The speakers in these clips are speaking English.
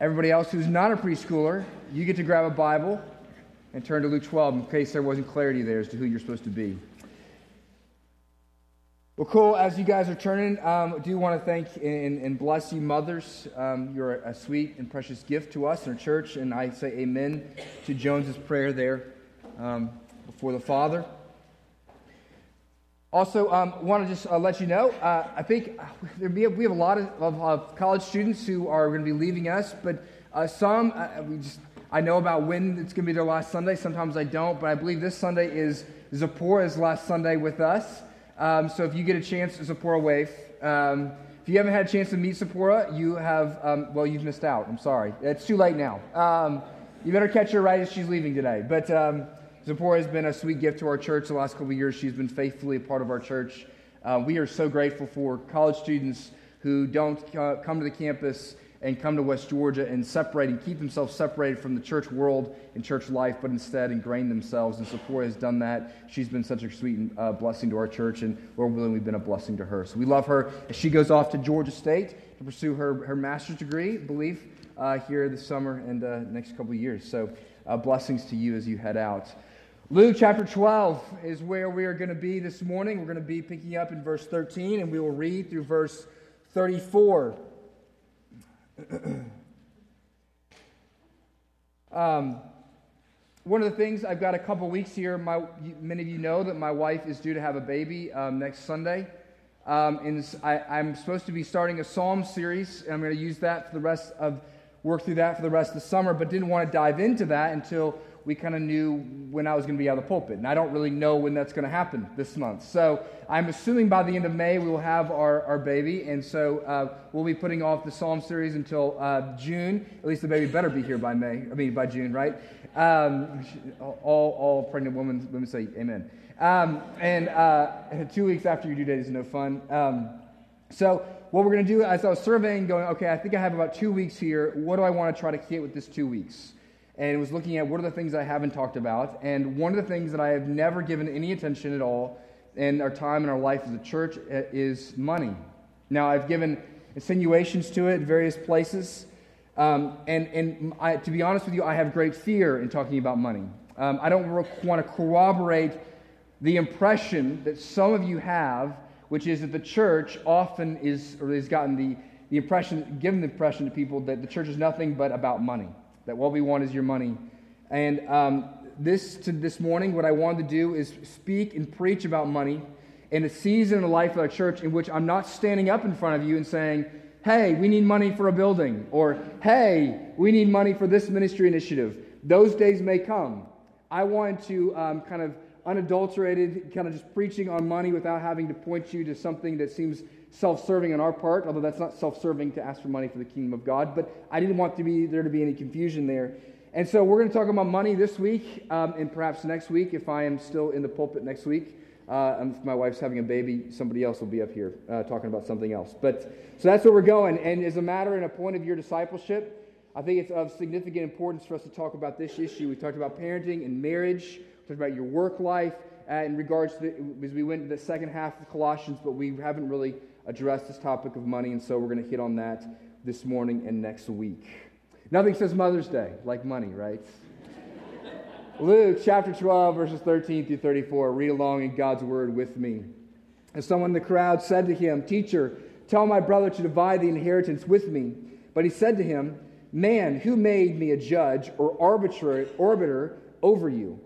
Everybody else who's not a preschooler, you get to grab a Bible and turn to Luke 12 in case there wasn't clarity there as to who you're supposed to be. Well, cool. As you guys are turning, um, I do want to thank and, and bless you, mothers. Um, you're a sweet and precious gift to us in our church, and I say amen to Jones's prayer there um, before the Father. Also, um, want to just uh, let you know, uh, I think we have a lot of, of, of, college students who are going to be leaving us, but uh, some, uh, we just, I know about when it's going to be their last Sunday. Sometimes I don't, but I believe this Sunday is Zipporah's last Sunday with us. Um, so if you get a chance Zipporah Wave, um, if you haven't had a chance to meet Zipporah, you have, um, well, you've missed out. I'm sorry. It's too late now. Um, you better catch her right as she's leaving today. But um, Zipporah has been a sweet gift to our church the last couple of years. She's been faithfully a part of our church. Uh, we are so grateful for college students who don't uh, come to the campus and come to West Georgia and separate and keep themselves separated from the church world and church life, but instead ingrain themselves. And Zipporah has done that. She's been such a sweet uh, blessing to our church, and Lord willing, we've been a blessing to her. So we love her as she goes off to Georgia State to pursue her, her master's degree, believe, uh, here this summer and uh, next couple of years. So uh, blessings to you as you head out. Luke chapter 12 is where we are going to be this morning. We're going to be picking up in verse 13, and we will read through verse 34. um, one of the things I've got a couple weeks here. My, many of you know that my wife is due to have a baby um, next Sunday, um, and I, am supposed to be starting a psalm series, and I'm going to use that for the rest of work through that for the rest of the summer. But didn't want to dive into that until we kind of knew when I was going to be out of the pulpit. And I don't really know when that's going to happen this month. So I'm assuming by the end of May we will have our, our baby. And so uh, we'll be putting off the Psalm series until uh, June. At least the baby better be here by May. I mean, by June, right? Um, all, all pregnant women, women say amen. Um, and uh, two weeks after your due date is no fun. Um, so what we're going to do, as I was surveying, going, okay, I think I have about two weeks here. What do I want to try to hit with this two weeks? And was looking at what are the things I haven't talked about. And one of the things that I have never given any attention at all in our time in our life as a church uh, is money. Now, I've given insinuations to it in various places. Um, and and I, to be honest with you, I have great fear in talking about money. Um, I don't want to corroborate the impression that some of you have, which is that the church often is, or has gotten the, the impression, given the impression to people that the church is nothing but about money that what we want is your money. And um, this to this morning, what I wanted to do is speak and preach about money in a season in the life of our church in which I'm not standing up in front of you and saying, hey, we need money for a building, or hey, we need money for this ministry initiative. Those days may come. I want to um, kind of unadulterated, kind of just preaching on money without having to point you to something that seems self serving on our part, although that's not self serving to ask for money for the kingdom of God. But I didn't want to be, there to be any confusion there. And so we're going to talk about money this week um, and perhaps next week if I am still in the pulpit next week. Uh, if my wife's having a baby, somebody else will be up here uh, talking about something else. But so that's where we're going. And as a matter and a point of your discipleship, I think it's of significant importance for us to talk about this issue. We talked about parenting and marriage. We talked about your work life uh, in regards to the, as we went to the second half of Colossians, but we haven't really address this topic of money, and so we're going to hit on that this morning and next week. Nothing says Mother's Day like money, right? Luke chapter 12, verses 13 through 34. Read along in God's word with me. And someone in the crowd said to him, Teacher, tell my brother to divide the inheritance with me. But he said to him, Man, who made me a judge or arbiter over you?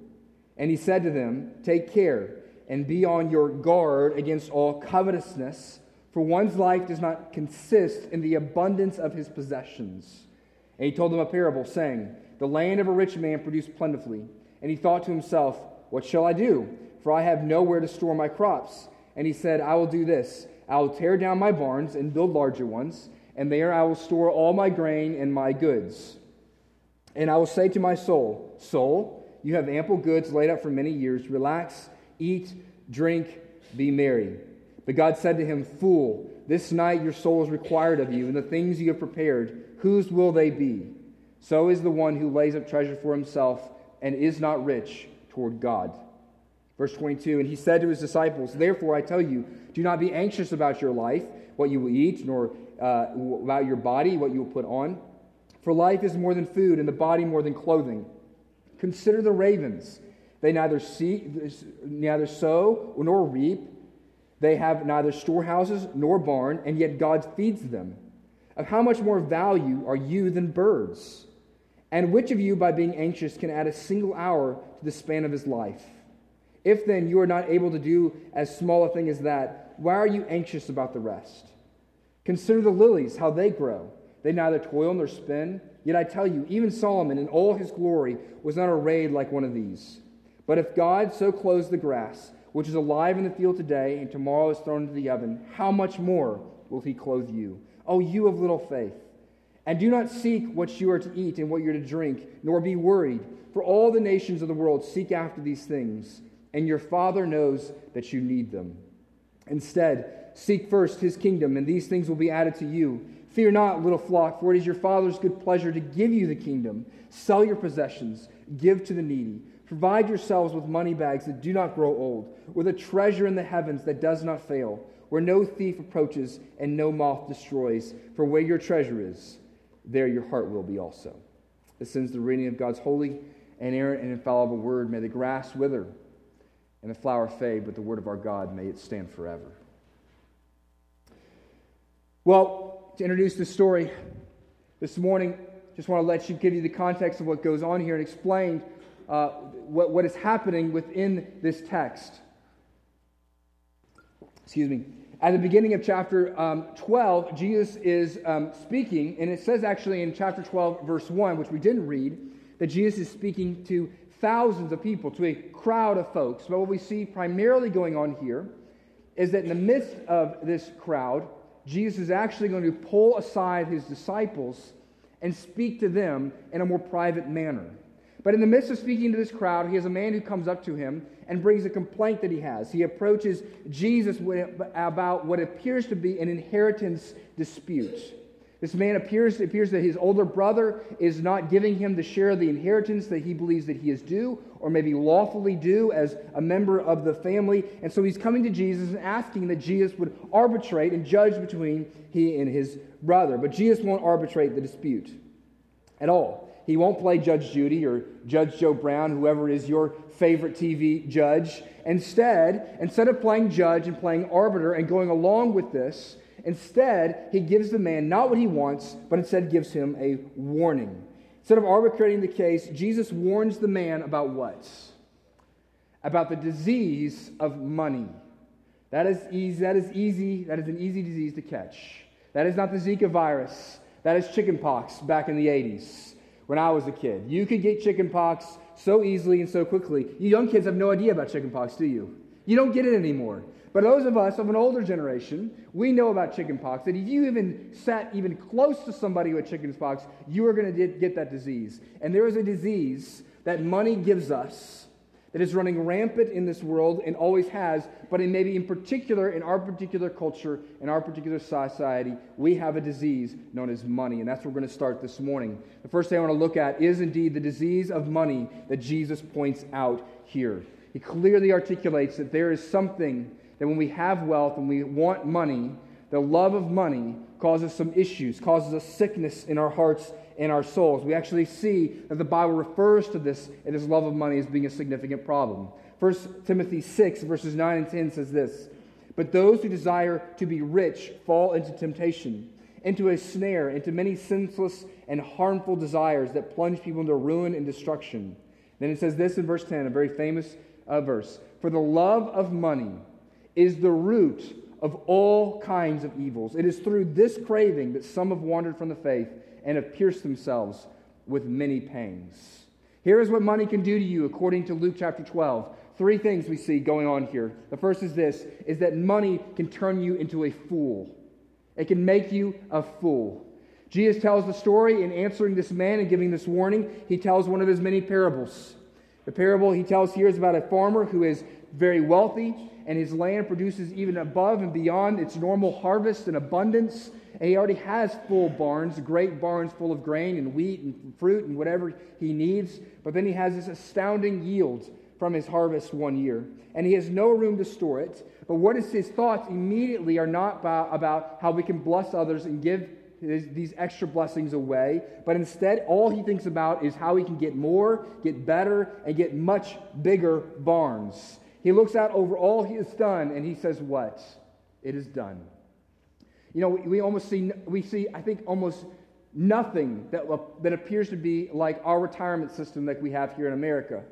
And he said to them, Take care and be on your guard against all covetousness for one's life does not consist in the abundance of his possessions. And he told them a parable, saying, The land of a rich man produced plentifully. And he thought to himself, What shall I do? For I have nowhere to store my crops. And he said, I will do this I will tear down my barns and build larger ones, and there I will store all my grain and my goods. And I will say to my soul, Soul, you have ample goods laid up for many years. Relax, eat, drink, be merry. But God said to him, Fool, this night your soul is required of you, and the things you have prepared, whose will they be? So is the one who lays up treasure for himself and is not rich toward God. Verse 22 And he said to his disciples, Therefore I tell you, do not be anxious about your life, what you will eat, nor uh, about your body, what you will put on. For life is more than food, and the body more than clothing. Consider the ravens. They neither see, neither sow nor reap. They have neither storehouses nor barn, and yet God feeds them. Of how much more value are you than birds? And which of you, by being anxious, can add a single hour to the span of his life? If then you are not able to do as small a thing as that, why are you anxious about the rest? Consider the lilies, how they grow. They neither toil nor spin. Yet I tell you, even Solomon in all his glory was not arrayed like one of these. But if God so clothes the grass, which is alive in the field today and tomorrow is thrown into the oven, how much more will he clothe you? O you of little faith. And do not seek what you are to eat and what you're to drink, nor be worried, for all the nations of the world seek after these things, and your Father knows that you need them. Instead, seek first his kingdom, and these things will be added to you. Fear not, little flock, for it is your Father's good pleasure to give you the kingdom. Sell your possessions, give to the needy. Provide yourselves with money bags that do not grow old, with a treasure in the heavens that does not fail, where no thief approaches and no moth destroys. For where your treasure is, there your heart will be also. This ends the reading of God's holy, inerrant, and infallible word. May the grass wither and the flower fade, but the word of our God may it stand forever. Well, to introduce this story this morning, just want to let you give you the context of what goes on here and explain uh, what, what is happening within this text. Excuse me. At the beginning of chapter um, 12, Jesus is um, speaking, and it says actually in chapter 12, verse 1, which we didn't read, that Jesus is speaking to thousands of people, to a crowd of folks. But what we see primarily going on here is that in the midst of this crowd, Jesus is actually going to pull aside his disciples and speak to them in a more private manner. But in the midst of speaking to this crowd, he has a man who comes up to him and brings a complaint that he has. He approaches Jesus about what appears to be an inheritance dispute. This man appears, appears that his older brother is not giving him the share of the inheritance that he believes that he is due, or maybe lawfully due as a member of the family. And so he's coming to Jesus and asking that Jesus would arbitrate and judge between he and his brother. But Jesus won't arbitrate the dispute at all. He won't play Judge Judy or Judge Joe Brown, whoever is your favorite TV judge. Instead, instead of playing judge and playing arbiter and going along with this, Instead, he gives the man not what he wants, but instead gives him a warning. Instead of arbitrating the case, Jesus warns the man about what? About the disease of money. That is easy. That is easy. That is an easy disease to catch. That is not the Zika virus. That is chickenpox back in the 80s when I was a kid. You could get chickenpox so easily and so quickly. You young kids have no idea about chickenpox, do you? You don't get it anymore. But those of us of an older generation, we know about chickenpox. That if you even sat even close to somebody with chickenpox, you are going to get that disease. And there is a disease that money gives us that is running rampant in this world and always has, but in maybe in particular, in our particular culture, in our particular society, we have a disease known as money. And that's where we're going to start this morning. The first thing I want to look at is indeed the disease of money that Jesus points out here. He clearly articulates that there is something that when we have wealth and we want money, the love of money causes some issues, causes a sickness in our hearts and our souls. We actually see that the Bible refers to this and this love of money as being a significant problem. 1 Timothy 6, verses 9 and 10 says this But those who desire to be rich fall into temptation, into a snare, into many senseless and harmful desires that plunge people into ruin and destruction. Then it says this in verse 10, a very famous uh, verse For the love of money is the root of all kinds of evils. It is through this craving that some have wandered from the faith and have pierced themselves with many pangs. Here is what money can do to you according to Luke chapter 12. Three things we see going on here. The first is this is that money can turn you into a fool. It can make you a fool. Jesus tells the story in answering this man and giving this warning. He tells one of his many parables. The parable he tells here is about a farmer who is very wealthy and his land produces even above and beyond its normal harvest and abundance. And he already has full barns, great barns full of grain and wheat and fruit and whatever he needs. But then he has this astounding yield from his harvest one year. And he has no room to store it. But what is his thoughts immediately are not about, how we can bless others and give these extra blessings away, but instead, all he thinks about is how he can get more, get better, and get much bigger barns. He looks out over all he has done and he says, What? It is done. You know, we, we almost see, we see, I think, almost nothing that, uh, that appears to be like our retirement system that we have here in America.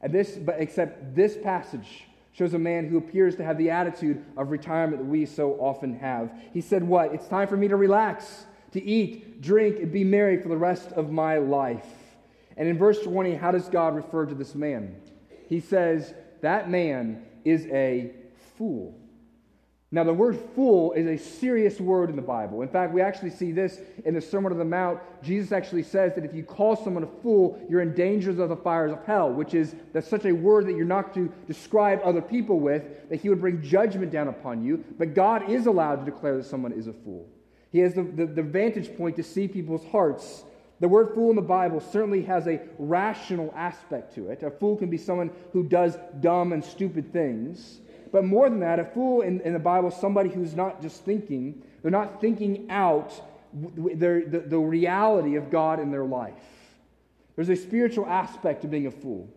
And this, but except this passage shows a man who appears to have the attitude of retirement that we so often have. He said, What? It's time for me to relax, to eat, drink, and be merry for the rest of my life. And in verse 20, how does God refer to this man? He says, That man is a fool. Now, the word fool is a serious word in the Bible. In fact, we actually see this in the Sermon on the Mount. Jesus actually says that if you call someone a fool, you're in danger of the fires of hell, which is that's such a word that you're not to describe other people with, that he would bring judgment down upon you. But God is allowed to declare that someone is a fool. He has the, the, the vantage point to see people's hearts. The word fool in the Bible certainly has a rational aspect to it. A fool can be someone who does dumb and stupid things. But more than that, a fool in, in the Bible is somebody who's not just thinking, they're not thinking out the, the, the reality of God in their life. There's a spiritual aspect to being a fool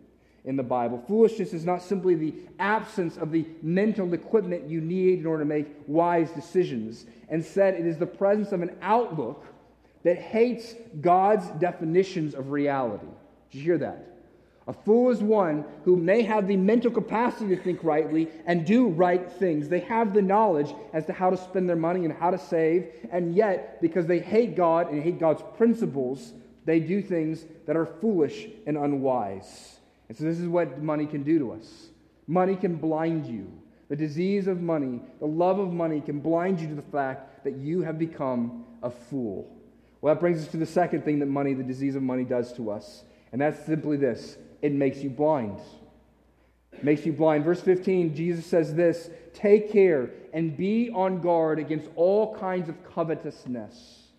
in the Bible. Foolishness is not simply the absence of the mental equipment you need in order to make wise decisions. Instead, it is the presence of an outlook that hates God's definitions of reality. Did you hear that? A fool is one who may have the mental capacity to think rightly and do right things. They have the knowledge as to how to spend their money and how to save, and yet, because they hate God and hate God's principles, they do things that are foolish and unwise. And so, this is what money can do to us money can blind you. The disease of money, the love of money, can blind you to the fact that you have become a fool. Well, that brings us to the second thing that money, the disease of money, does to us. And that's simply this it makes you blind. It makes you blind. Verse 15, Jesus says this Take care and be on guard against all kinds of covetousness.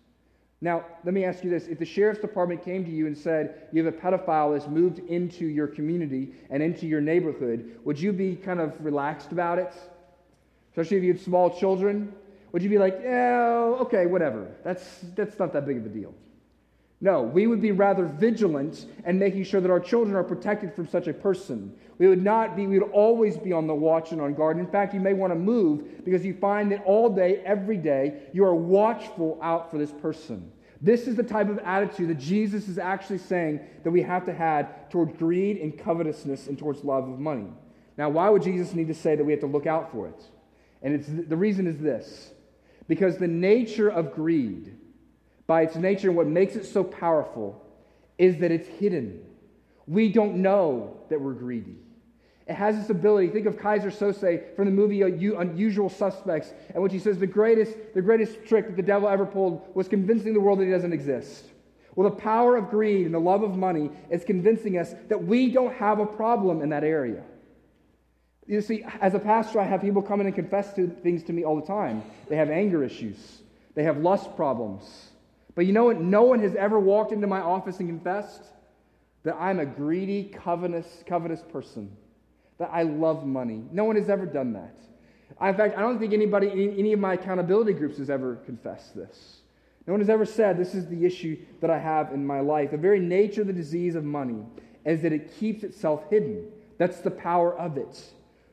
Now, let me ask you this. If the sheriff's department came to you and said, You have a pedophile that's moved into your community and into your neighborhood, would you be kind of relaxed about it? Especially if you had small children? Would you be like, Yeah, okay, whatever. That's, that's not that big of a deal. No, we would be rather vigilant and making sure that our children are protected from such a person. We would not be, we would always be on the watch and on guard. In fact, you may want to move because you find that all day, every day, you are watchful out for this person. This is the type of attitude that Jesus is actually saying that we have to have towards greed and covetousness and towards love of money. Now, why would Jesus need to say that we have to look out for it? And it's, the reason is this because the nature of greed by its nature what makes it so powerful is that it's hidden. We don't know that we're greedy. It has this ability. Think of Keyser Söze from the movie Unusual Suspects, and when he says the greatest, the greatest trick that the devil ever pulled was convincing the world that he doesn't exist. Well, the power of greed and the love of money is convincing us that we don't have a problem in that area. You see, as a pastor, I have people come in and confess to things to me all the time. They have anger issues, they have lust problems, but you know what? No one has ever walked into my office and confessed that I'm a greedy, covetous, covetous person, that I love money. No one has ever done that. In fact, I don't think anybody, any of my accountability groups has ever confessed this. No one has ever said, This is the issue that I have in my life. The very nature of the disease of money is that it keeps itself hidden. That's the power of it.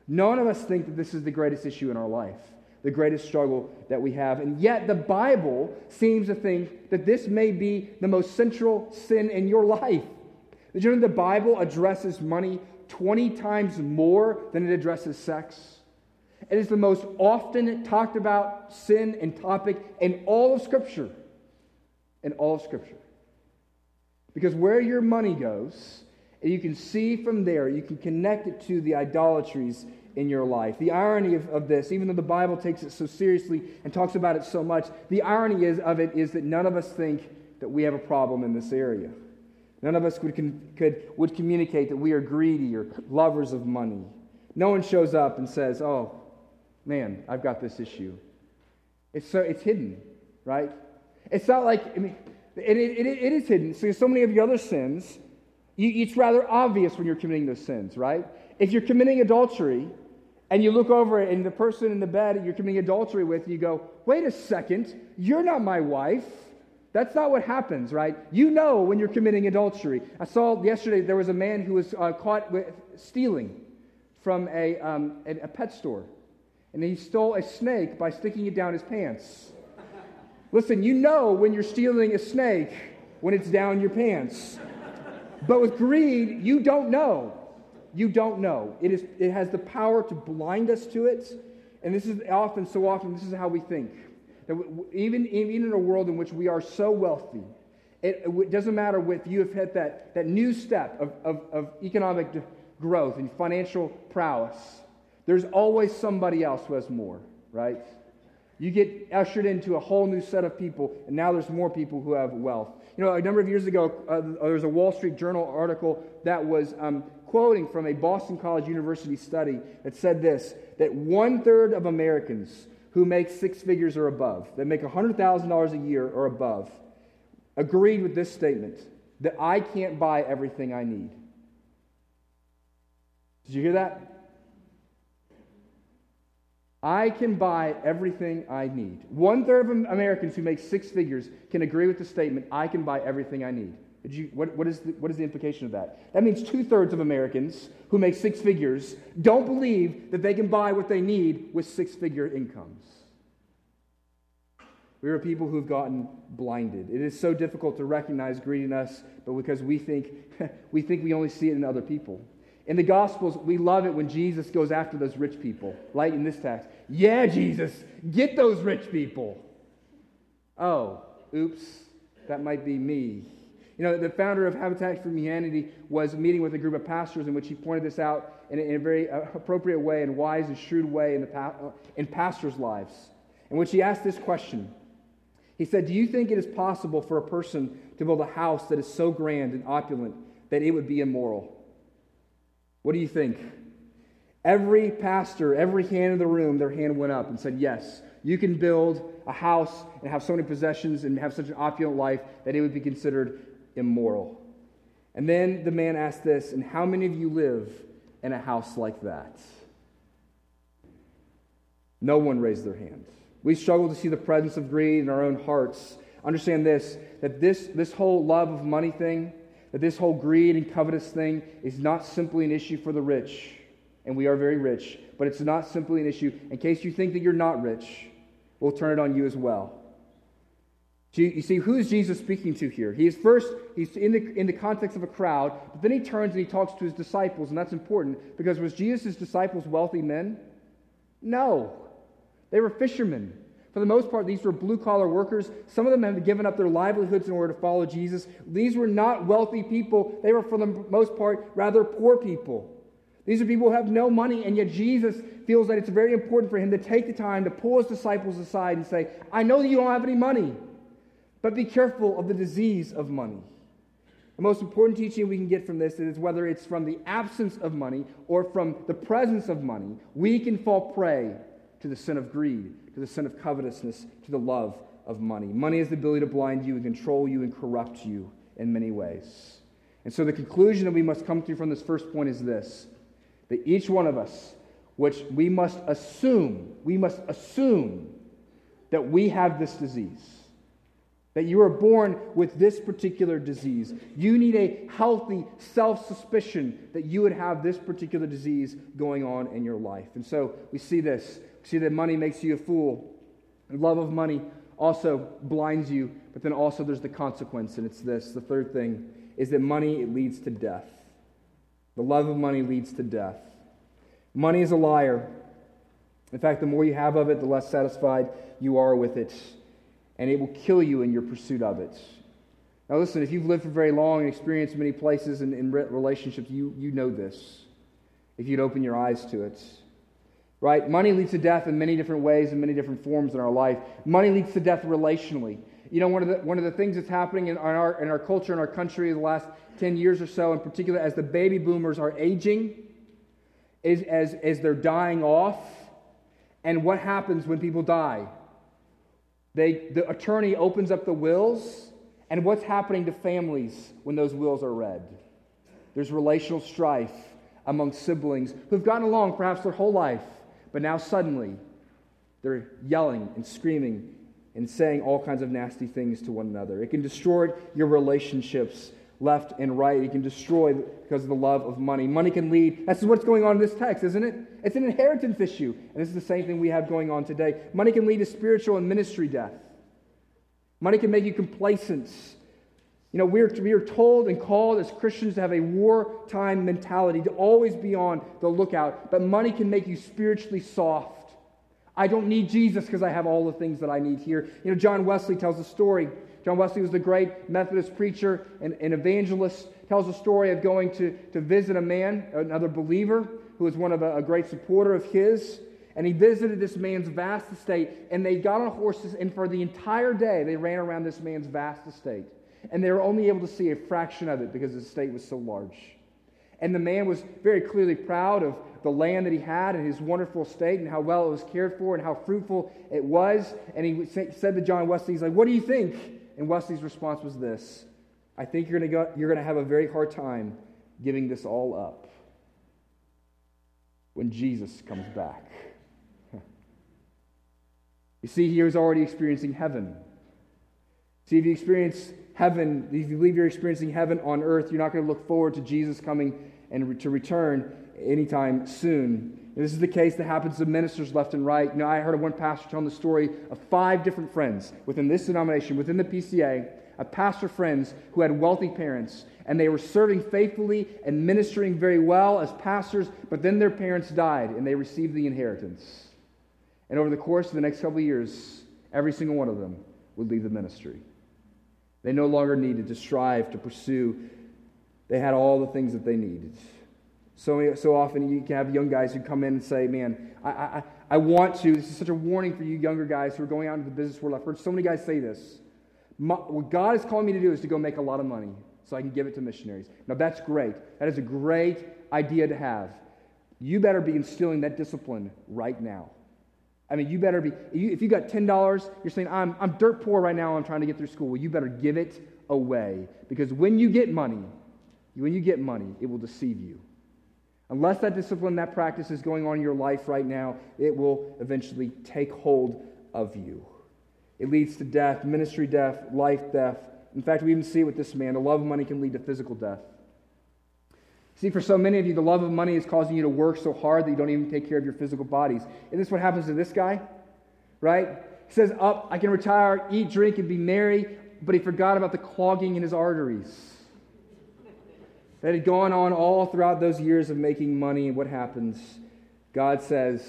None of us think that this is the greatest issue in our life the greatest struggle that we have. And yet, the Bible seems to think that this may be the most central sin in your life. Did you know the Bible addresses money 20 times more than it addresses sex? It is the most often talked about sin and topic in all of Scripture. In all of Scripture. Because where your money goes, and you can see from there, you can connect it to the idolatries in your life. The irony of, of this, even though the Bible takes it so seriously and talks about it so much, the irony is, of it is that none of us think that we have a problem in this area. None of us would, could, would communicate that we are greedy or lovers of money. No one shows up and says, Oh, man, I've got this issue. It's, so, it's hidden, right? It's not like, I mean, it, it, it is hidden. So, so many of your other sins, you, it's rather obvious when you're committing those sins, right? If you're committing adultery, and you look over and the person in the bed you're committing adultery with, you go, wait a second, you're not my wife. That's not what happens, right? You know when you're committing adultery. I saw yesterday there was a man who was uh, caught with stealing from a, um, a, a pet store. And he stole a snake by sticking it down his pants. Listen, you know when you're stealing a snake when it's down your pants. But with greed, you don't know. You don't know. It, is, it has the power to blind us to it. And this is often, so often, this is how we think. That even, even in a world in which we are so wealthy, it, it doesn't matter if you have hit that, that new step of, of, of economic growth and financial prowess. There's always somebody else who has more, right? You get ushered into a whole new set of people, and now there's more people who have wealth. You know, a number of years ago, uh, there was a Wall Street Journal article that was um, quoting from a Boston College University study that said this that one third of Americans who make six figures or above, that make $100,000 a year or above, agreed with this statement that I can't buy everything I need. Did you hear that? I can buy everything I need. One third of Americans who make six figures can agree with the statement, I can buy everything I need. You, what, what, is the, what is the implication of that? That means two thirds of Americans who make six figures don't believe that they can buy what they need with six figure incomes. We are people who've gotten blinded. It is so difficult to recognize greed in us, but because we think we think we only see it in other people. In the Gospels, we love it when Jesus goes after those rich people, like in this text. Yeah, Jesus, get those rich people. Oh, oops, that might be me. You know, the founder of Habitat for Humanity was meeting with a group of pastors in which he pointed this out in a, in a very uh, appropriate way and wise and shrewd way in, the pa- uh, in pastors' lives, in which he asked this question. He said, Do you think it is possible for a person to build a house that is so grand and opulent that it would be immoral? What do you think? Every pastor, every hand in the room, their hand went up and said, Yes, you can build a house and have so many possessions and have such an opulent life that it would be considered immoral. And then the man asked this, And how many of you live in a house like that? No one raised their hand. We struggle to see the presence of greed in our own hearts. Understand this that this, this whole love of money thing, that this whole greed and covetous thing is not simply an issue for the rich, and we are very rich, but it's not simply an issue. In case you think that you're not rich, we'll turn it on you as well. You see, who is Jesus speaking to here? He is first, he's in the, in the context of a crowd, but then he turns and he talks to his disciples, and that's important because was Jesus' disciples wealthy men? No. They were fishermen. For the most part, these were blue collar workers. Some of them had given up their livelihoods in order to follow Jesus. These were not wealthy people. They were, for the most part, rather poor people. These are people who have no money, and yet Jesus feels that it's very important for him to take the time to pull his disciples aside and say, I know that you don't have any money, but be careful of the disease of money. The most important teaching we can get from this is whether it's from the absence of money or from the presence of money, we can fall prey to the sin of greed to the sin of covetousness, to the love of money. Money has the ability to blind you and control you and corrupt you in many ways. And so the conclusion that we must come to from this first point is this that each one of us, which we must assume, we must assume that we have this disease. That you are born with this particular disease. You need a healthy self suspicion that you would have this particular disease going on in your life. And so we see this See that money makes you a fool. Love of money also blinds you, but then also there's the consequence, and it's this. The third thing is that money leads to death. The love of money leads to death. Money is a liar. In fact, the more you have of it, the less satisfied you are with it, and it will kill you in your pursuit of it. Now, listen, if you've lived for very long and experienced many places and in relationships, you, you know this. If you'd open your eyes to it right? Money leads to death in many different ways and many different forms in our life. Money leads to death relationally. You know, one of the, one of the things that's happening in our, in our culture, in our country, in the last 10 years or so, in particular, as the baby boomers are aging, is as, as they're dying off. And what happens when people die? They, the attorney opens up the wills, and what's happening to families when those wills are read? There's relational strife among siblings who've gotten along perhaps their whole life But now suddenly, they're yelling and screaming and saying all kinds of nasty things to one another. It can destroy your relationships left and right. It can destroy because of the love of money. Money can lead. That's what's going on in this text, isn't it? It's an inheritance issue. And this is the same thing we have going on today. Money can lead to spiritual and ministry death. Money can make you complacent. You know, we're, we are told and called as Christians to have a wartime mentality, to always be on the lookout. But money can make you spiritually soft. I don't need Jesus because I have all the things that I need here. You know, John Wesley tells a story. John Wesley was the great Methodist preacher and, and evangelist. Tells a story of going to, to visit a man, another believer, who was one of a, a great supporter of his. And he visited this man's vast estate, and they got on horses, and for the entire day, they ran around this man's vast estate. And they were only able to see a fraction of it because the estate was so large. And the man was very clearly proud of the land that he had and his wonderful estate and how well it was cared for and how fruitful it was. And he said to John Wesley, he's like, What do you think? And Wesley's response was this I think you're going to have a very hard time giving this all up when Jesus comes back. You see, he was already experiencing heaven. See, if you experience heaven, if you believe you're experiencing heaven on earth, you're not going to look forward to Jesus coming and to return anytime soon. And this is the case that happens to ministers left and right. You know, I heard of one pastor telling the story of five different friends within this denomination, within the PCA, of pastor friends who had wealthy parents, and they were serving faithfully and ministering very well as pastors, but then their parents died and they received the inheritance. And over the course of the next couple of years, every single one of them would leave the ministry. They no longer needed to strive to pursue, they had all the things that they needed. So, so often you can have young guys who come in and say, Man, I, I, I want to. This is such a warning for you younger guys who are going out into the business world. I've heard so many guys say this. My, what God is calling me to do is to go make a lot of money so I can give it to missionaries. Now, that's great. That is a great idea to have. You better be instilling that discipline right now. I mean, you better be, if you got $10, you're saying, I'm, I'm dirt poor right now, I'm trying to get through school. Well, you better give it away. Because when you get money, when you get money, it will deceive you. Unless that discipline, that practice is going on in your life right now, it will eventually take hold of you. It leads to death, ministry death, life death. In fact, we even see it with this man. The love of money can lead to physical death. See, for so many of you, the love of money is causing you to work so hard that you don't even take care of your physical bodies. Isn't this what happens to this guy? Right? He says, Up, I can retire, eat, drink, and be merry, but he forgot about the clogging in his arteries that had gone on all throughout those years of making money. And what happens? God says,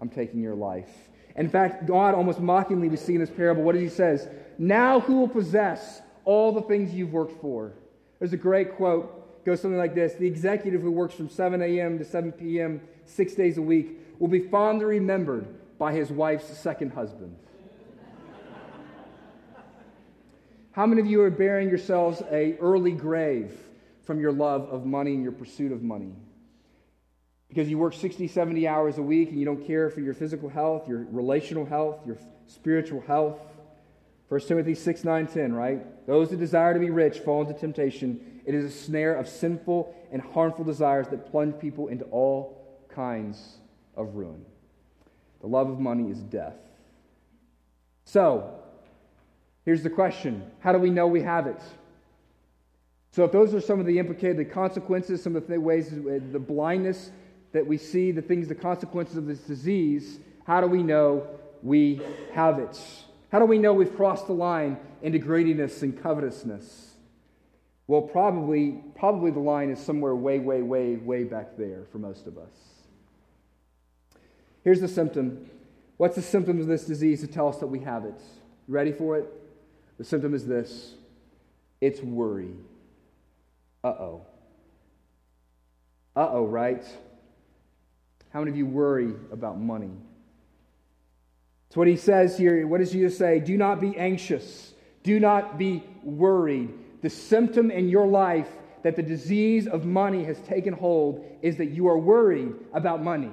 I'm taking your life. In fact, God almost mockingly, we see in this parable, what does he says? Now who will possess all the things you've worked for? There's a great quote. Goes something like this The executive who works from 7 a.m. to 7 p.m., six days a week, will be fondly remembered by his wife's second husband. How many of you are bearing yourselves a early grave? from your love of money and your pursuit of money. Because you work 60, 70 hours a week and you don't care for your physical health, your relational health, your spiritual health. 1 Timothy 6, 9, 10, right? Those that desire to be rich fall into temptation. It is a snare of sinful and harmful desires that plunge people into all kinds of ruin. The love of money is death. So, here's the question How do we know we have it? So, if those are some of the implicated the consequences, some of the ways, the blindness that we see, the things, the consequences of this disease, how do we know we have it? How do we know we've crossed the line into greediness and covetousness? Well, probably, probably the line is somewhere way, way, way, way back there for most of us. Here's the symptom. What's the symptom of this disease to tell us that we have it? You ready for it? The symptom is this it's worry. Uh oh. Uh oh, right? How many of you worry about money? It's what he says here. What does Jesus say? Do not be anxious. Do not be worried. The symptom in your life that the disease of money has taken hold is that you are worried about money,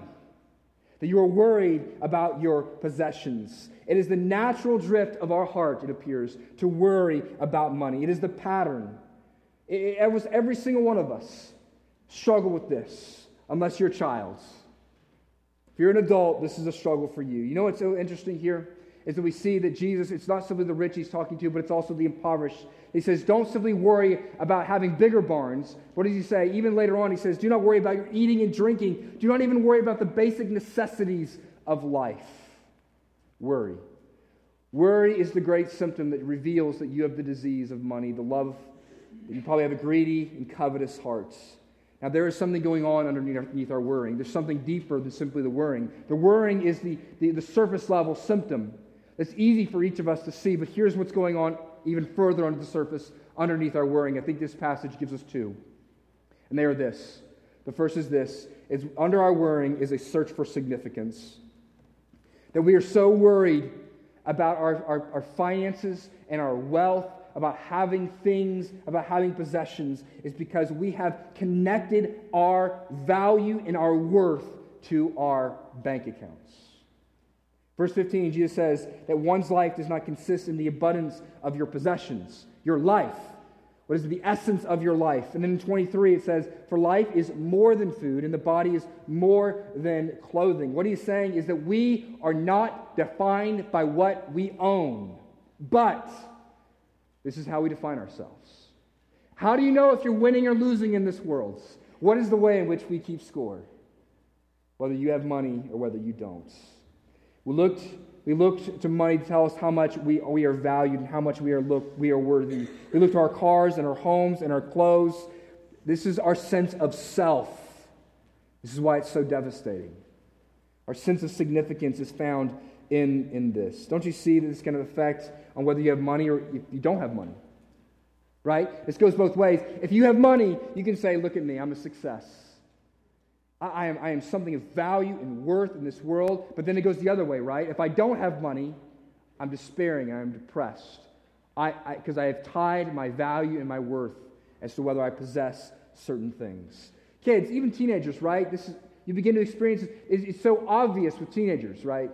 that you are worried about your possessions. It is the natural drift of our heart, it appears, to worry about money. It is the pattern. It, it was every single one of us struggle with this, unless you're a child. If you're an adult, this is a struggle for you. You know what's so interesting here? Is that we see that Jesus, it's not simply the rich he's talking to, but it's also the impoverished. He says, Don't simply worry about having bigger barns. What does he say? Even later on, he says, Do not worry about your eating and drinking. Do not even worry about the basic necessities of life. Worry. Worry is the great symptom that reveals that you have the disease of money, the love that you probably have a greedy and covetous heart. Now, there is something going on underneath our worrying. There's something deeper than simply the worrying. The worrying is the, the, the surface level symptom that's easy for each of us to see, but here's what's going on even further under the surface underneath our worrying. I think this passage gives us two. And they are this. The first is this is under our worrying is a search for significance. That we are so worried about our, our, our finances and our wealth about having things, about having possessions, is because we have connected our value and our worth to our bank accounts. Verse 15, Jesus says that one's life does not consist in the abundance of your possessions. Your life. What is the essence of your life? And then in 23, it says, For life is more than food, and the body is more than clothing. What he's saying is that we are not defined by what we own, but this is how we define ourselves. How do you know if you're winning or losing in this world? What is the way in which we keep score? Whether you have money or whether you don't. We looked, we looked to money to tell us how much we, we are valued and how much we are, look, we are worthy. We look to our cars and our homes and our clothes. This is our sense of self. This is why it's so devastating. Our sense of significance is found in, in this. Don't you see that this kind of effect on whether you have money or if you don't have money? Right? This goes both ways. If you have money, you can say, Look at me, I'm a success. I, am, I am something of value and worth in this world. But then it goes the other way, right? If I don't have money, I'm despairing, I'm depressed. Because I, I, I have tied my value and my worth as to whether I possess certain things. Kids, even teenagers, right? This is, you begin to experience it. It's so obvious with teenagers, right?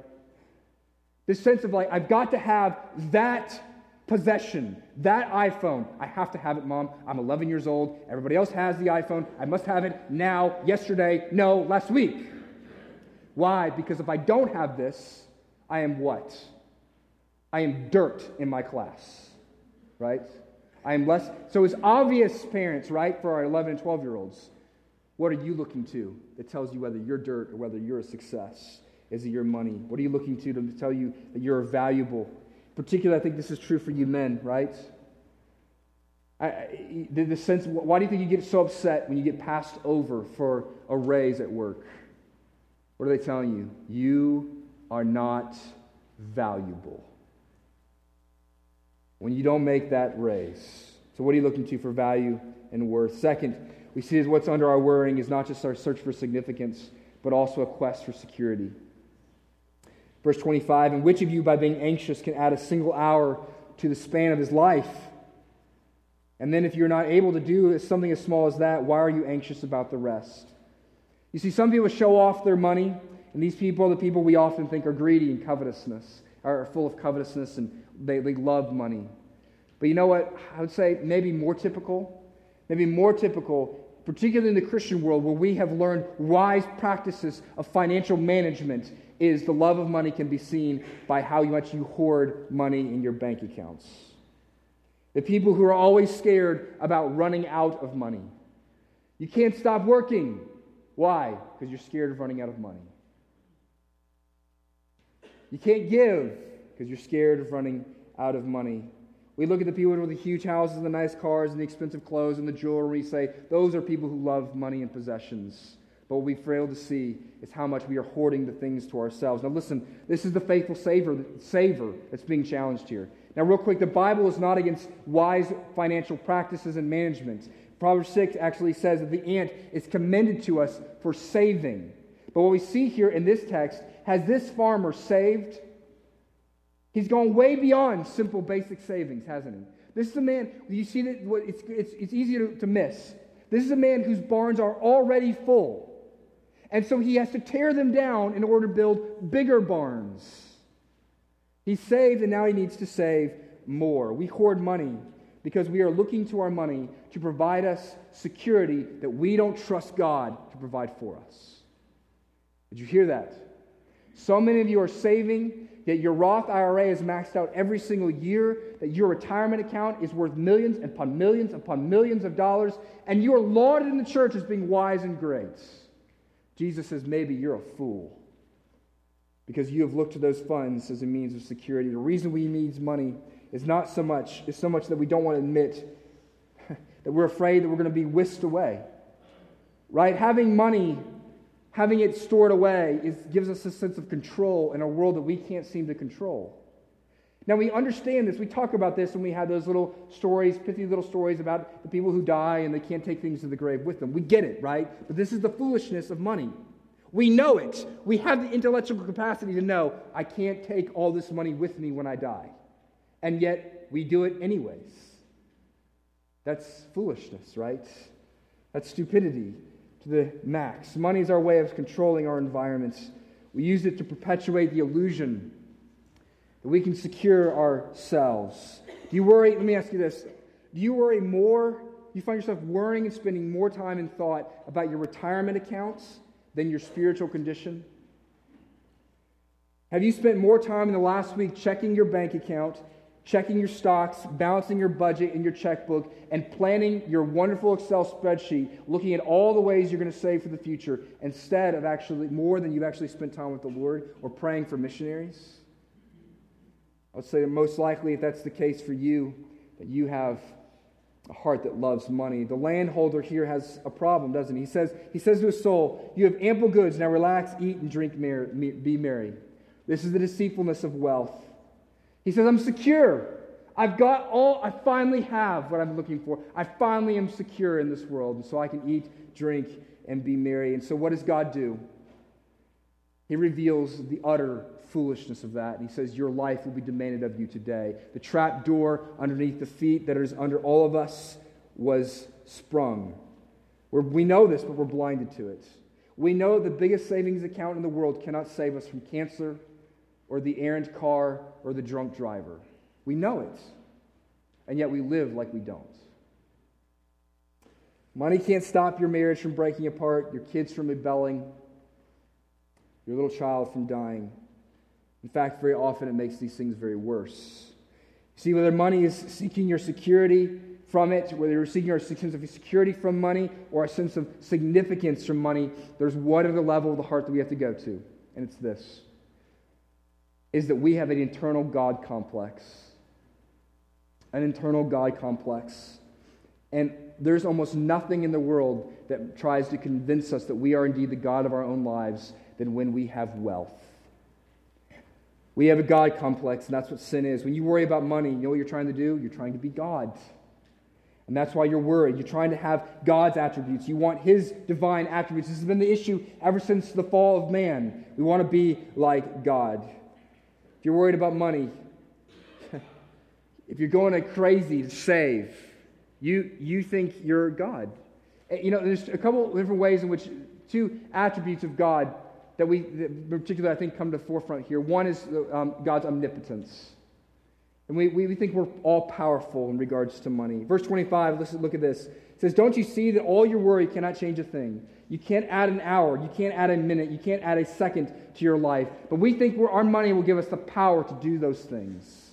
This sense of like, I've got to have that possession, that iPhone. I have to have it, mom. I'm 11 years old. Everybody else has the iPhone. I must have it now, yesterday, no, last week. Why? Because if I don't have this, I am what? I am dirt in my class, right? I am less. So it's obvious, parents, right, for our 11 and 12 year olds. What are you looking to that tells you whether you're dirt or whether you're a success? Is it your money? What are you looking to to tell you that you're valuable? Particularly, I think this is true for you men, right? I, the, the sense, why do you think you get so upset when you get passed over for a raise at work? What are they telling you? You are not valuable. When you don't make that raise. So, what are you looking to for value and worth? Second, we see is what's under our worrying is not just our search for significance, but also a quest for security. Verse 25, and which of you, by being anxious, can add a single hour to the span of his life? And then, if you're not able to do something as small as that, why are you anxious about the rest? You see, some people show off their money, and these people are the people we often think are greedy and covetousness, are full of covetousness, and they, they love money. But you know what? I would say maybe more typical, maybe more typical, particularly in the Christian world, where we have learned wise practices of financial management is the love of money can be seen by how much you hoard money in your bank accounts. The people who are always scared about running out of money. You can't stop working. Why? Because you're scared of running out of money. You can't give because you're scared of running out of money. We look at the people with the huge houses and the nice cars and the expensive clothes and the jewelry. We say, those are people who love money and possessions. But what we fail to see is how much we are hoarding the things to ourselves. Now, listen, this is the faithful saver, saver that's being challenged here. Now, real quick, the Bible is not against wise financial practices and management. Proverbs 6 actually says that the ant is commended to us for saving. But what we see here in this text has this farmer saved? He's gone way beyond simple basic savings, hasn't he? This is a man, you see that it's, it's, it's easy to, to miss. This is a man whose barns are already full. And so he has to tear them down in order to build bigger barns. He saved, and now he needs to save more. We hoard money because we are looking to our money to provide us security that we don't trust God to provide for us. Did you hear that? So many of you are saving, yet your Roth IRA is maxed out every single year, that your retirement account is worth millions upon millions upon millions of dollars, and you are lauded in the church as being wise and great. Jesus says, maybe you're a fool because you have looked to those funds as a means of security. The reason we need money is not so much, is so much that we don't want to admit that we're afraid that we're going to be whisked away. Right? Having money, having it stored away, is, gives us a sense of control in a world that we can't seem to control. Now, we understand this. We talk about this when we have those little stories, pithy little stories about the people who die and they can't take things to the grave with them. We get it, right? But this is the foolishness of money. We know it. We have the intellectual capacity to know I can't take all this money with me when I die. And yet, we do it anyways. That's foolishness, right? That's stupidity to the max. Money is our way of controlling our environments. We use it to perpetuate the illusion that we can secure ourselves. Do you worry? Let me ask you this. Do you worry more? You find yourself worrying and spending more time and thought about your retirement accounts than your spiritual condition? Have you spent more time in the last week checking your bank account, checking your stocks, balancing your budget in your checkbook, and planning your wonderful Excel spreadsheet, looking at all the ways you're going to save for the future, instead of actually more than you've actually spent time with the Lord or praying for missionaries? I would say most likely, if that's the case for you, that you have a heart that loves money. The landholder here has a problem, doesn't he? He says, he says to his soul, You have ample goods, now relax, eat, and drink, be merry. This is the deceitfulness of wealth. He says, I'm secure. I've got all, I finally have what I'm looking for. I finally am secure in this world, and so I can eat, drink, and be merry. And so, what does God do? He reveals the utter foolishness of that. And he says, Your life will be demanded of you today. The trap door underneath the feet that is under all of us was sprung. We're, we know this, but we're blinded to it. We know the biggest savings account in the world cannot save us from cancer or the errant car or the drunk driver. We know it. And yet we live like we don't. Money can't stop your marriage from breaking apart, your kids from rebelling, your little child from dying. In fact, very often it makes these things very worse. See, whether money is seeking your security from it, whether you're seeking a sense of security from money or a sense of significance from money, there's one other level of the heart that we have to go to, and it's this is that we have an internal God complex. An internal God complex. And there's almost nothing in the world that tries to convince us that we are indeed the God of our own lives than when we have wealth. We have a God complex, and that's what sin is. When you worry about money, you know what you're trying to do? You're trying to be God. And that's why you're worried. You're trying to have God's attributes. You want His divine attributes. This has been the issue ever since the fall of man. We want to be like God. If you're worried about money, if you're going crazy to save, you, you think you're God. Eh, you know, there's a couple different ways in which two attributes of God that we, that particularly, I think, come to the forefront here. One is um, God's omnipotence. And we, we think we're all powerful in regards to money. Verse 25, listen, look at this. It says, Don't you see that all your worry cannot change a thing? You can't add an hour. You can't add a minute. You can't add a second to your life. But we think our money will give us the power to do those things.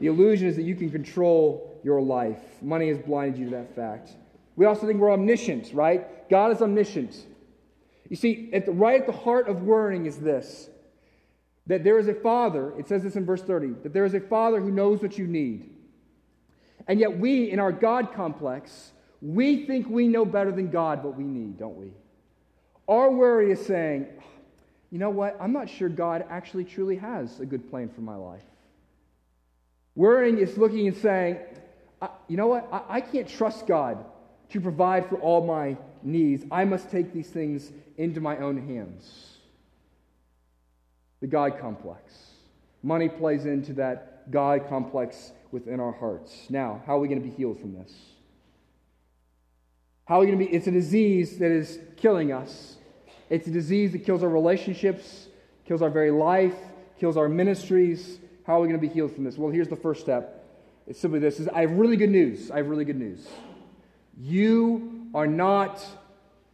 The illusion is that you can control your life. Money has blinded you to that fact. We also think we're omniscient, right? God is omniscient. You see, at the, right at the heart of worrying is this that there is a father, it says this in verse 30, that there is a father who knows what you need. And yet, we, in our God complex, we think we know better than God what we need, don't we? Our worry is saying, ah, you know what? I'm not sure God actually truly has a good plan for my life. Worrying is looking and saying, ah, you know what? I, I can't trust God to provide for all my needs. I must take these things into my own hands. The God complex. Money plays into that God complex within our hearts. Now, how are we going to be healed from this? How are we going to be? It's a disease that is killing us. It's a disease that kills our relationships, kills our very life, kills our ministries. How are we going to be healed from this? Well, here's the first step. It's simply this is I have really good news. I have really good news. You are not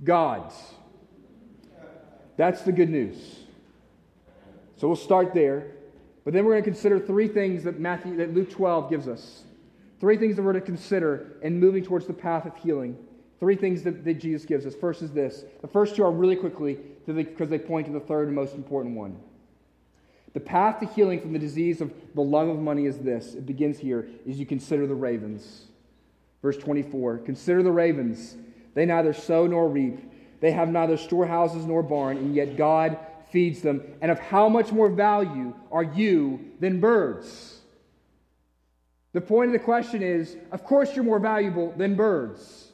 God's. That's the good news. So we'll start there. But then we're going to consider three things that Matthew that Luke 12 gives us. Three things that we're to consider in moving towards the path of healing. Three things that, that Jesus gives us. First is this. The first two are really quickly because they point to the third and most important one. The path to healing from the disease of the love of money is this. It begins here, is you consider the ravens. Verse 24. Consider the ravens. They neither sow nor reap. They have neither storehouses nor barn, and yet God feeds them. And of how much more value are you than birds? The point of the question is of course, you're more valuable than birds.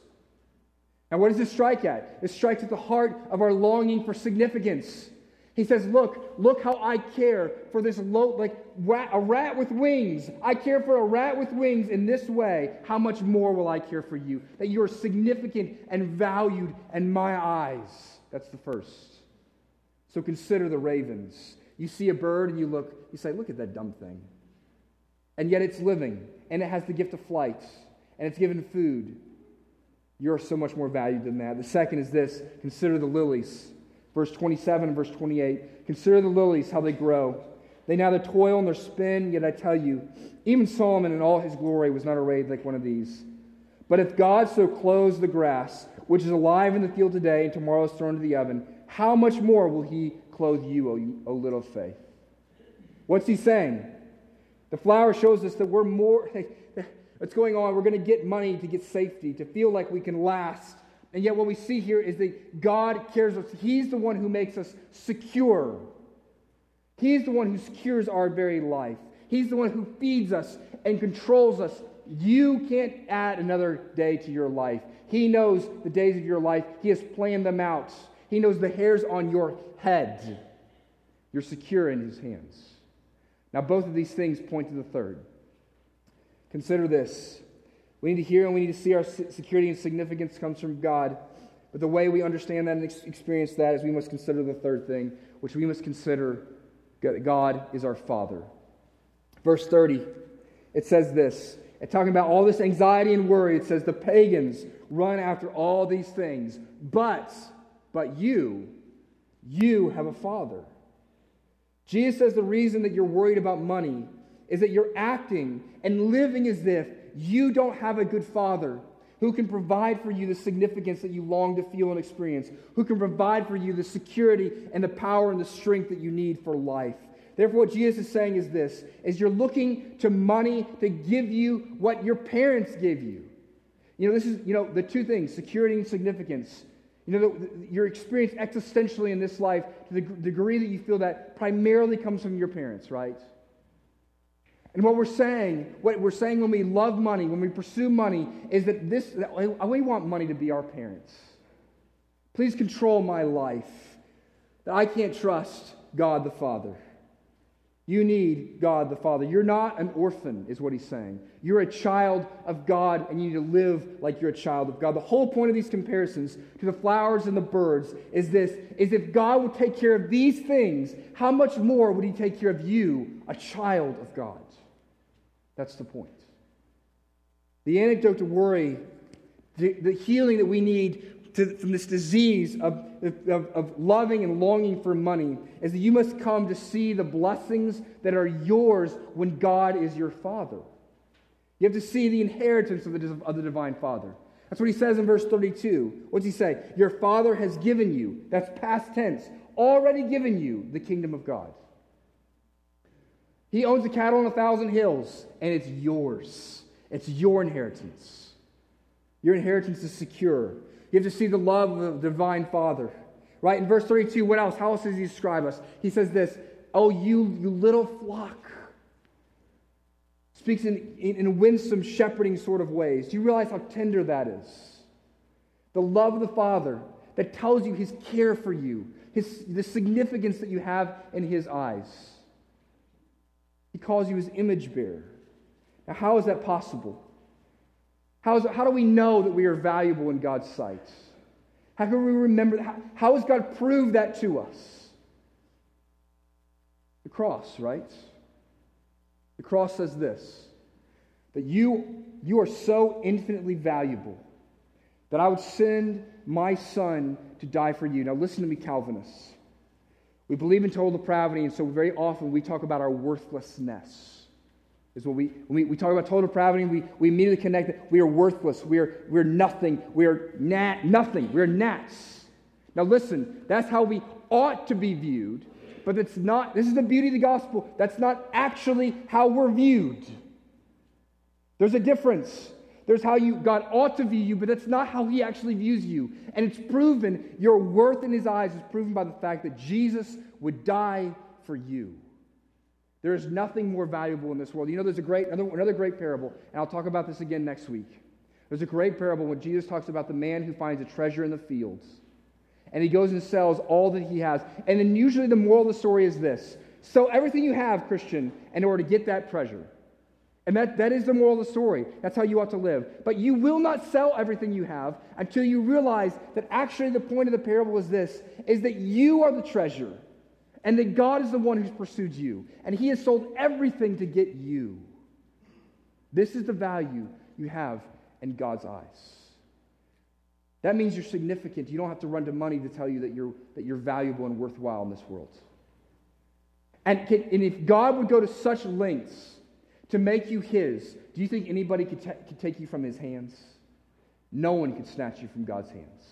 Now, what does this strike at? It strikes at the heart of our longing for significance. He says, Look, look how I care for this low, like rat, a rat with wings. I care for a rat with wings in this way. How much more will I care for you? That you are significant and valued in my eyes. That's the first. So consider the ravens. You see a bird and you look, you say, Look at that dumb thing. And yet it's living, and it has the gift of flight, and it's given food. You're so much more valued than that. The second is this consider the lilies. Verse 27 and verse 28. Consider the lilies, how they grow. They neither toil nor spin, yet I tell you, even Solomon in all his glory was not arrayed like one of these. But if God so clothes the grass, which is alive in the field today and tomorrow is thrown into the oven, how much more will he clothe you, O, you, o little faith? What's he saying? The flower shows us that we're more, what's going on? We're going to get money to get safety, to feel like we can last and yet, what we see here is that God cares us. He's the one who makes us secure. He's the one who secures our very life. He's the one who feeds us and controls us. You can't add another day to your life. He knows the days of your life, He has planned them out. He knows the hairs on your head. You're secure in His hands. Now, both of these things point to the third. Consider this we need to hear and we need to see our security and significance comes from God. But the way we understand that and experience that is we must consider the third thing, which we must consider God is our Father. Verse 30, it says this. And talking about all this anxiety and worry, it says the pagans run after all these things, but, but you, you have a Father. Jesus says the reason that you're worried about money is that you're acting and living as if you don't have a good father who can provide for you the significance that you long to feel and experience, who can provide for you the security and the power and the strength that you need for life. Therefore, what Jesus is saying is this is you're looking to money to give you what your parents gave you. You know, this is, you know, the two things, security and significance. You know, the, the, your experience existentially in this life, to the degree that you feel that primarily comes from your parents, right? And what we're saying, what we're saying when we love money, when we pursue money, is that this, that we want money to be our parents. Please control my life. That I can't trust God the Father. You need God the Father. You're not an orphan, is what he's saying. You're a child of God, and you need to live like you're a child of God. The whole point of these comparisons to the flowers and the birds is this is if God would take care of these things, how much more would he take care of you, a child of God? That's the point. The antidote to worry, the, the healing that we need to, from this disease of, of, of loving and longing for money, is that you must come to see the blessings that are yours when God is your Father. You have to see the inheritance of the, of the divine Father. That's what he says in verse 32. What's he say? Your Father has given you, that's past tense, already given you the kingdom of God. He owns the cattle on a thousand hills, and it's yours. It's your inheritance. Your inheritance is secure. You have to see the love of the divine Father. Right? In verse 32, what else? How else does he describe us? He says this Oh, you, you little flock. Speaks in, in, in winsome, shepherding sort of ways. Do you realize how tender that is? The love of the Father that tells you his care for you, his, the significance that you have in his eyes. Calls you his image bearer. Now, how is that possible? How, is, how do we know that we are valuable in God's sight? How can we remember? How, how has God proved that to us? The cross, right? The cross says this that you, you are so infinitely valuable that I would send my son to die for you. Now, listen to me, Calvinists. We believe in total depravity, and so very often we talk about our worthlessness. Is what we, we, we talk about total depravity, we, we immediately connect it. We are worthless. We are, we're nothing. We are na- nothing. We're gnats. Now listen, that's how we ought to be viewed, but it's not, this is the beauty of the gospel. That's not actually how we're viewed. There's a difference. There's how you God ought to view you, but that's not how he actually views you. And it's proven, your worth in his eyes is proven by the fact that Jesus would die for you. There is nothing more valuable in this world. You know, there's a great, another, another great parable, and I'll talk about this again next week. There's a great parable when Jesus talks about the man who finds a treasure in the fields. And he goes and sells all that he has. And then usually the moral of the story is this sell everything you have, Christian, in order to get that treasure. And that, that is the moral of the story. That's how you ought to live. But you will not sell everything you have until you realize that actually the point of the parable is this is that you are the treasure and that God is the one who's pursued you. And he has sold everything to get you. This is the value you have in God's eyes. That means you're significant. You don't have to run to money to tell you that you're, that you're valuable and worthwhile in this world. And, can, and if God would go to such lengths to make you His, do you think anybody could, ta- could take you from His hands? No one could snatch you from God's hands.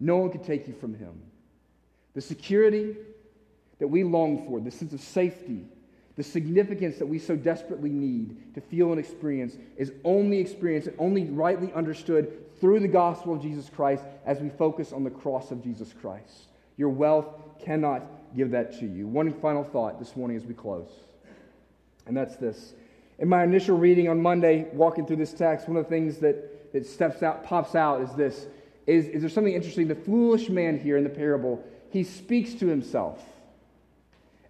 No one could take you from Him. The security, that we long for, the sense of safety, the significance that we so desperately need to feel and experience is only experienced and only rightly understood through the gospel of Jesus Christ as we focus on the cross of Jesus Christ. Your wealth cannot give that to you. One final thought this morning as we close, and that's this. In my initial reading on Monday, walking through this text, one of the things that, that steps out, pops out is this is, is there something interesting? The foolish man here in the parable, he speaks to himself.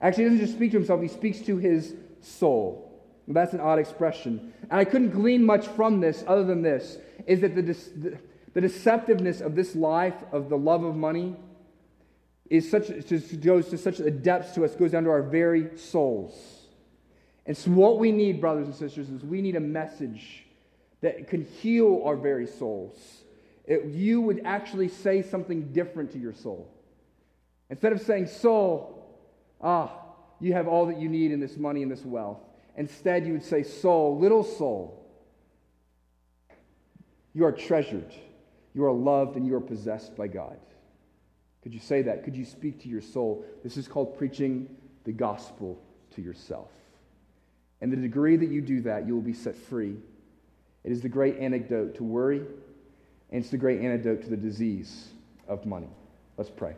Actually, he doesn't just speak to himself, he speaks to his soul. That's an odd expression. And I couldn't glean much from this other than this is that the, the, the deceptiveness of this life, of the love of money, is such, goes to such a depth to us, goes down to our very souls. And so, what we need, brothers and sisters, is we need a message that can heal our very souls. It, you would actually say something different to your soul. Instead of saying, Soul, Ah, you have all that you need in this money and this wealth. Instead, you would say, Soul, little soul, you are treasured, you are loved, and you are possessed by God. Could you say that? Could you speak to your soul? This is called preaching the gospel to yourself. And the degree that you do that, you will be set free. It is the great antidote to worry, and it's the great antidote to the disease of money. Let's pray.